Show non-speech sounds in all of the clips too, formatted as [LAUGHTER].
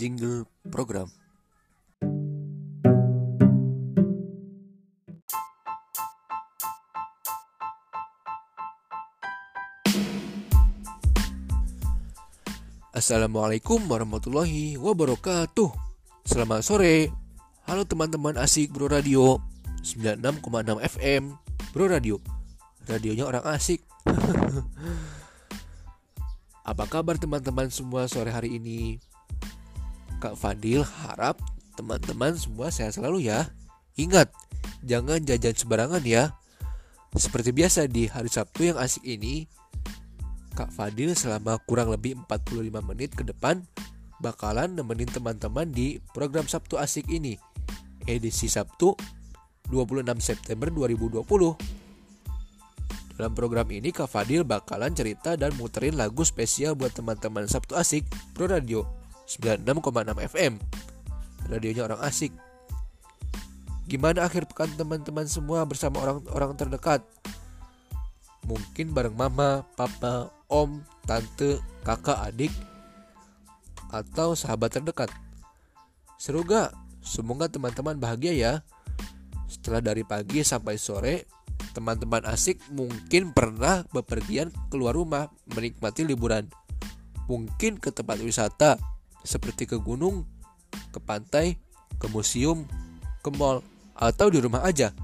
jingle program. Assalamualaikum warahmatullahi wabarakatuh. Selamat sore. Halo teman-teman asik Bro Radio. 96,6 FM Bro Radio. Radionya orang asik. [LAUGHS] Apa kabar teman-teman semua sore hari ini? Kak Fadil harap teman-teman semua sehat selalu ya. Ingat, jangan jajan sembarangan ya. Seperti biasa di hari Sabtu yang asik ini Kak Fadil selama kurang lebih 45 menit ke depan bakalan nemenin teman-teman di program Sabtu Asik ini. Edisi Sabtu 26 September 2020 dalam program ini Kak Fadil bakalan cerita dan muterin lagu spesial buat teman-teman Sabtu Asik Pro Radio 96,6 FM radionya orang asik gimana akhir pekan teman-teman semua bersama orang-orang terdekat mungkin bareng mama, papa, om, tante, kakak, adik, atau sahabat terdekat. Seru gak? Semoga teman-teman bahagia ya. Setelah dari pagi sampai sore, teman-teman asik mungkin pernah bepergian keluar rumah menikmati liburan. Mungkin ke tempat wisata seperti ke gunung, ke pantai, ke museum, ke mall, atau di rumah aja.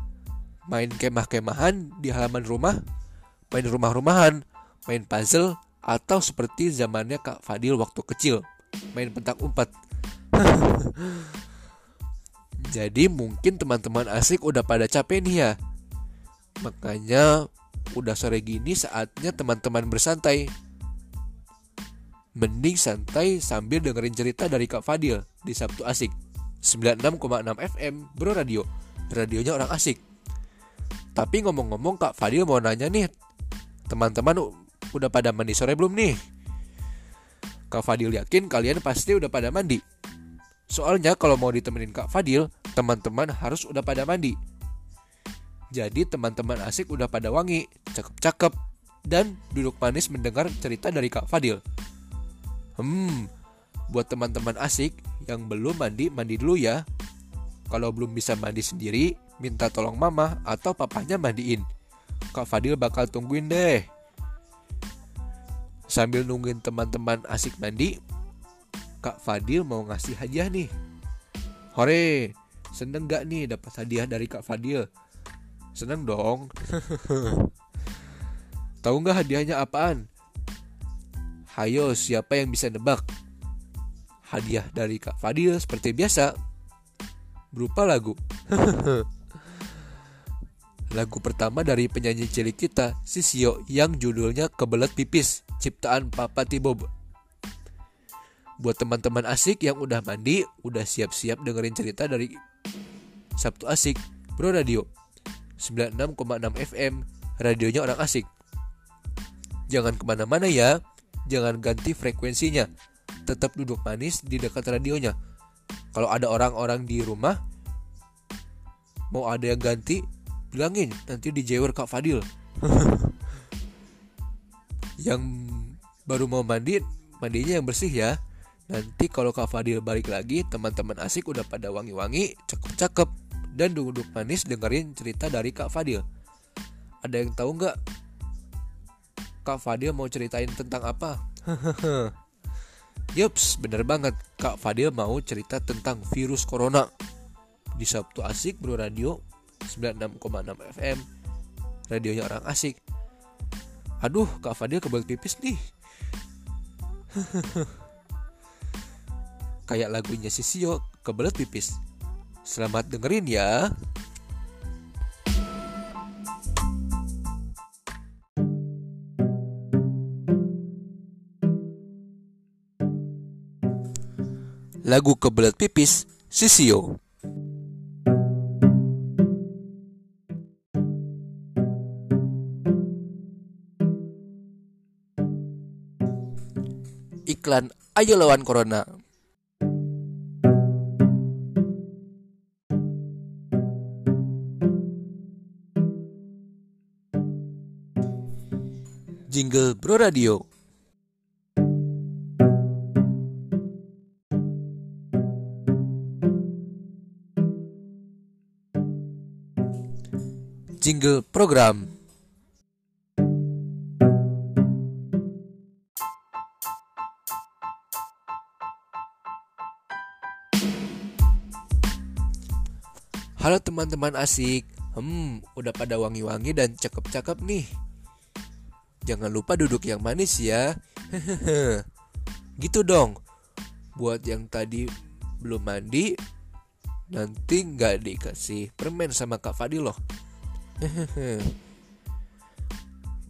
Main kemah-kemahan di halaman rumah, main rumah-rumahan, main puzzle, atau seperti zamannya Kak Fadil waktu kecil, main pentak umpat. [LAUGHS] Jadi mungkin teman-teman asik udah pada capek nih ya. Makanya udah sore gini saatnya teman-teman bersantai. Mending santai sambil dengerin cerita dari Kak Fadil di Sabtu Asik 96,6 FM Bro Radio Radionya orang asik Tapi ngomong-ngomong Kak Fadil mau nanya nih Teman-teman udah pada mandi sore belum nih? Kak Fadil yakin kalian pasti udah pada mandi. Soalnya kalau mau ditemenin Kak Fadil, teman-teman harus udah pada mandi. Jadi teman-teman asik udah pada wangi, cakep-cakep, dan duduk manis mendengar cerita dari Kak Fadil. Hmm, buat teman-teman asik yang belum mandi, mandi dulu ya. Kalau belum bisa mandi sendiri, minta tolong mama atau papanya mandiin. Kak Fadil bakal tungguin deh. Sambil nungguin teman-teman asik mandi, Kak Fadil mau ngasih hadiah nih. Hore, seneng gak nih dapat hadiah dari Kak Fadil? Seneng dong. [LAUGHS] Tahu nggak hadiahnya apaan? Hayo, siapa yang bisa nebak? Hadiah dari Kak Fadil seperti biasa berupa lagu. [LAUGHS] lagu pertama dari penyanyi cilik kita, Sisio, yang judulnya Kebelet Pipis, ciptaan Papa Tibob. Buat teman-teman asik yang udah mandi, udah siap-siap dengerin cerita dari Sabtu Asik, Bro Radio 96,6 FM, radionya orang asik. Jangan ke mana-mana ya, jangan ganti frekuensinya. Tetap duduk manis di dekat radionya. Kalau ada orang-orang di rumah, mau ada yang ganti, bilangin nanti dijewer Kak Fadil. [LAUGHS] yang baru mau mandi, mandinya yang bersih ya. Nanti kalau Kak Fadil balik lagi, teman-teman asik udah pada wangi-wangi, cakep-cakep, dan duduk manis dengerin cerita dari Kak Fadil. Ada yang tahu nggak Kak Fadil mau ceritain tentang apa? [LAUGHS] Yups, bener banget. Kak Fadil mau cerita tentang virus corona. Di Sabtu Asik Bro Radio 96,6 FM. Radionya orang asik. Aduh, Kak Fadil kebal pipis nih. [LAUGHS] Kayak lagunya Sisio, kebelet pipis. Selamat dengerin ya. Lagu kebelet pipis Sisio. Iklan Ayo Lawan Corona. Jingle Bro Radio. Jingle program. Halo teman-teman asik. Hmm, udah pada wangi-wangi dan cakep-cakep nih. Jangan lupa duduk yang manis ya. [LAUGHS] gitu dong. Buat yang tadi belum mandi, nanti nggak dikasih permen sama Kak Fadil loh. [LAUGHS]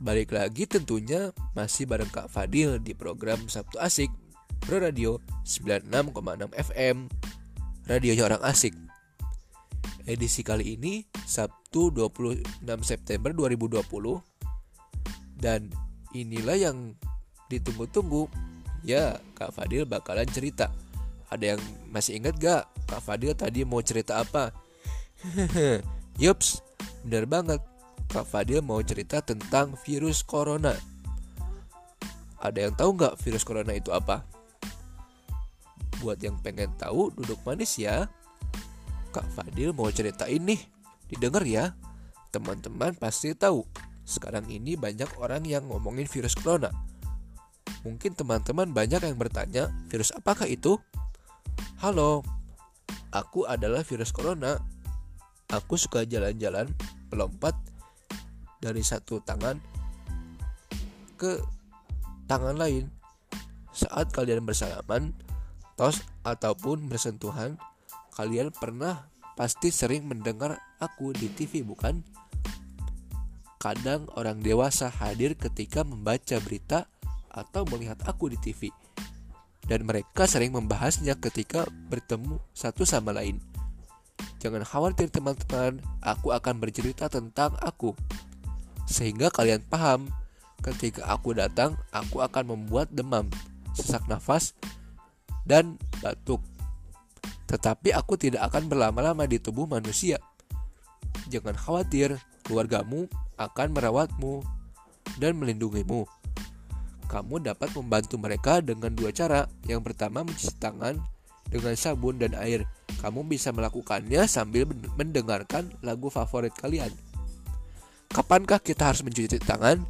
Balik lagi tentunya masih bareng Kak Fadil di program Sabtu Asik Pro Radio 96,6 FM Radionya Orang Asik. Edisi kali ini Sabtu 26 September 2020 Dan inilah yang ditunggu-tunggu. Ya Kak Fadil bakalan cerita. Ada yang masih ingat gak Kak Fadil tadi mau cerita apa? [LAUGHS] Yups, bener banget. Kak Fadil mau cerita tentang virus corona. Ada yang tahu nggak virus corona itu apa? Buat yang pengen tahu, duduk manis ya. Kak Fadil mau cerita ini Didengar ya. Teman-teman pasti tahu. Sekarang ini banyak orang yang ngomongin virus corona. Mungkin teman-teman banyak yang bertanya Virus apakah itu? Halo, aku adalah virus corona. Aku suka jalan-jalan, melompat dari satu tangan ke tangan lain. Saat kalian bersalaman, tos ataupun bersentuhan, kalian pernah pasti sering mendengar aku di TV bukan? Kadang orang dewasa hadir ketika membaca berita atau melihat aku di TV dan mereka sering membahasnya ketika bertemu satu sama lain. Jangan khawatir teman-teman, aku akan bercerita tentang aku. Sehingga kalian paham, ketika aku datang, aku akan membuat demam, sesak nafas, dan batuk. Tetapi aku tidak akan berlama-lama di tubuh manusia. Jangan khawatir, keluargamu akan merawatmu dan melindungimu kamu dapat membantu mereka dengan dua cara. Yang pertama mencuci tangan dengan sabun dan air. Kamu bisa melakukannya sambil mendengarkan lagu favorit kalian. Kapankah kita harus mencuci tangan?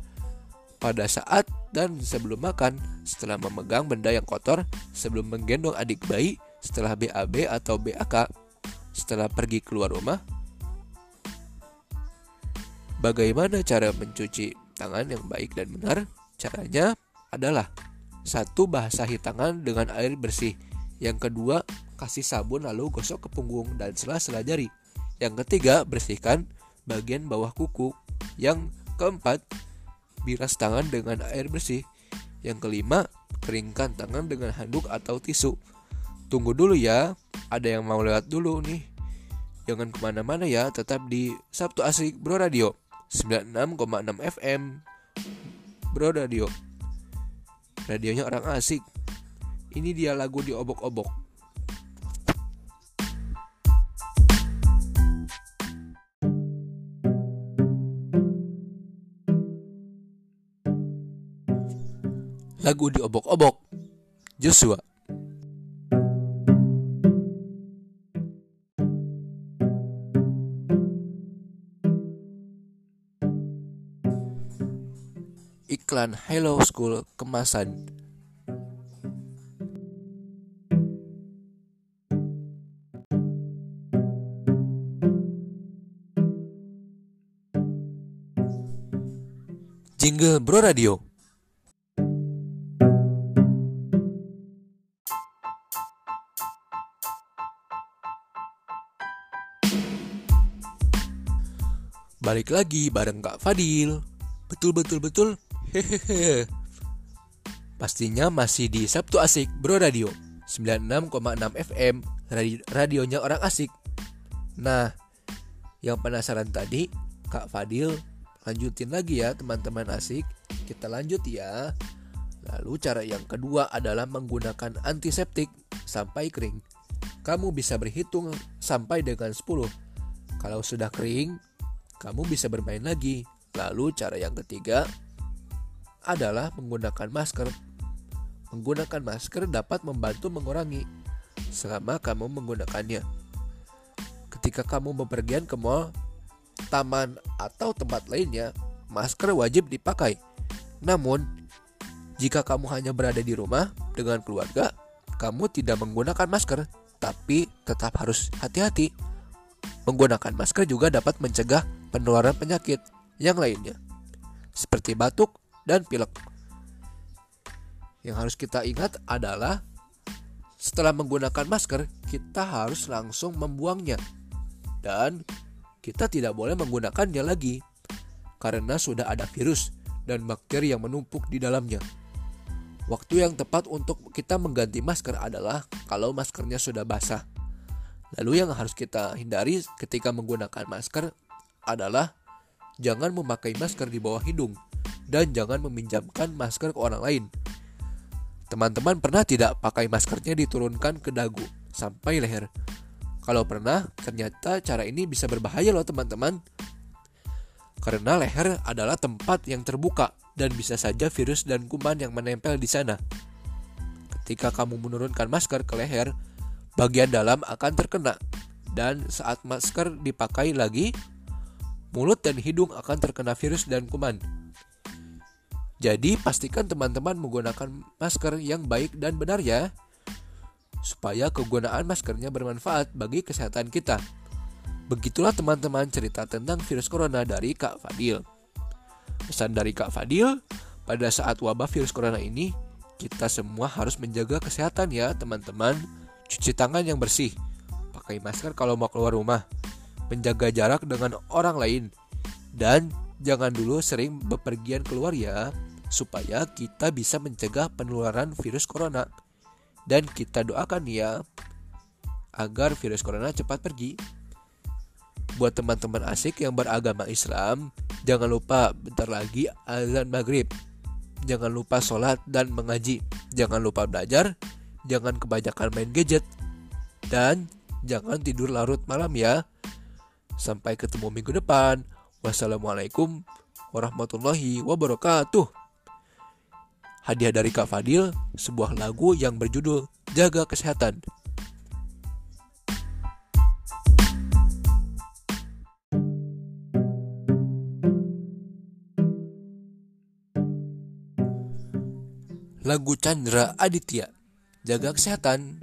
Pada saat dan sebelum makan, setelah memegang benda yang kotor, sebelum menggendong adik bayi, setelah BAB atau BAK, setelah pergi keluar rumah. Bagaimana cara mencuci tangan yang baik dan benar? Caranya adalah satu basahi tangan dengan air bersih. Yang kedua, kasih sabun lalu gosok ke punggung dan sela-sela jari. Yang ketiga, bersihkan bagian bawah kuku. Yang keempat, bilas tangan dengan air bersih. Yang kelima, keringkan tangan dengan handuk atau tisu. Tunggu dulu ya, ada yang mau lewat dulu nih. Jangan ke mana-mana ya, tetap di Sabtu Asik Bro Radio 96,6 FM Bro Radio Radionya orang asik. Ini dia lagu di obok-obok. Lagu di obok-obok. Joshua. iklan Hello School kemasan. Jingle Bro Radio. Balik lagi bareng Kak Fadil. Betul betul betul Hehehe. Pastinya masih di Sabtu Asik Bro Radio 96,6 FM radio, Radionya orang asik Nah Yang penasaran tadi Kak Fadil Lanjutin lagi ya teman-teman asik. Kita lanjut ya. Lalu cara yang kedua adalah menggunakan antiseptik sampai kering. Kamu bisa berhitung sampai dengan 10 Kalau sudah kering Kamu bisa bermain lagi. Lalu cara yang ketiga adalah menggunakan masker. Menggunakan masker dapat membantu mengurangi selama kamu menggunakannya. Ketika kamu bepergian ke mall, taman, atau tempat lainnya, masker wajib dipakai. Namun, jika kamu hanya berada di rumah dengan keluarga, kamu tidak menggunakan masker, tapi tetap harus hati-hati. Menggunakan masker juga dapat mencegah penularan penyakit yang lainnya, seperti batuk dan pilek. Yang harus kita ingat adalah setelah menggunakan masker, kita harus langsung membuangnya. Dan kita tidak boleh menggunakannya lagi karena sudah ada virus dan bakteri yang menumpuk di dalamnya. Waktu yang tepat untuk kita mengganti masker adalah kalau maskernya sudah basah. Lalu yang harus kita hindari ketika menggunakan masker adalah jangan memakai masker di bawah hidung dan jangan meminjamkan masker ke orang lain. Teman-teman pernah tidak pakai maskernya diturunkan ke dagu sampai leher? Kalau pernah, ternyata cara ini bisa berbahaya loh teman-teman. Karena leher adalah tempat yang terbuka dan bisa saja virus dan kuman yang menempel di sana. Ketika kamu menurunkan masker ke leher, bagian dalam akan terkena dan saat masker dipakai lagi, mulut dan hidung akan terkena virus dan kuman. Jadi pastikan teman-teman menggunakan masker yang baik dan benar ya supaya kegunaan maskernya bermanfaat bagi kesehatan kita. Begitulah teman-teman cerita tentang virus corona dari Kak Fadil. Pesan dari Kak Fadil, pada saat wabah virus corona ini, kita semua harus menjaga kesehatan ya teman-teman. Cuci tangan yang bersih, pakai masker kalau mau keluar rumah, menjaga jarak dengan orang lain, dan jangan dulu sering bepergian keluar ya supaya kita bisa mencegah penularan virus corona. Dan kita doakan ya agar virus corona cepat pergi. Buat teman-teman asik yang beragama Islam, jangan lupa bentar lagi azan maghrib. Jangan lupa sholat dan mengaji. Jangan lupa belajar. Jangan kebanyakan main gadget. Dan jangan tidur larut malam ya. Sampai ketemu minggu depan. Wassalamualaikum warahmatullahi wabarakatuh. Hadiah dari Kak Fadil, sebuah lagu yang berjudul Jaga Kesehatan. Lagu Chandra Aditya, Jaga Kesehatan.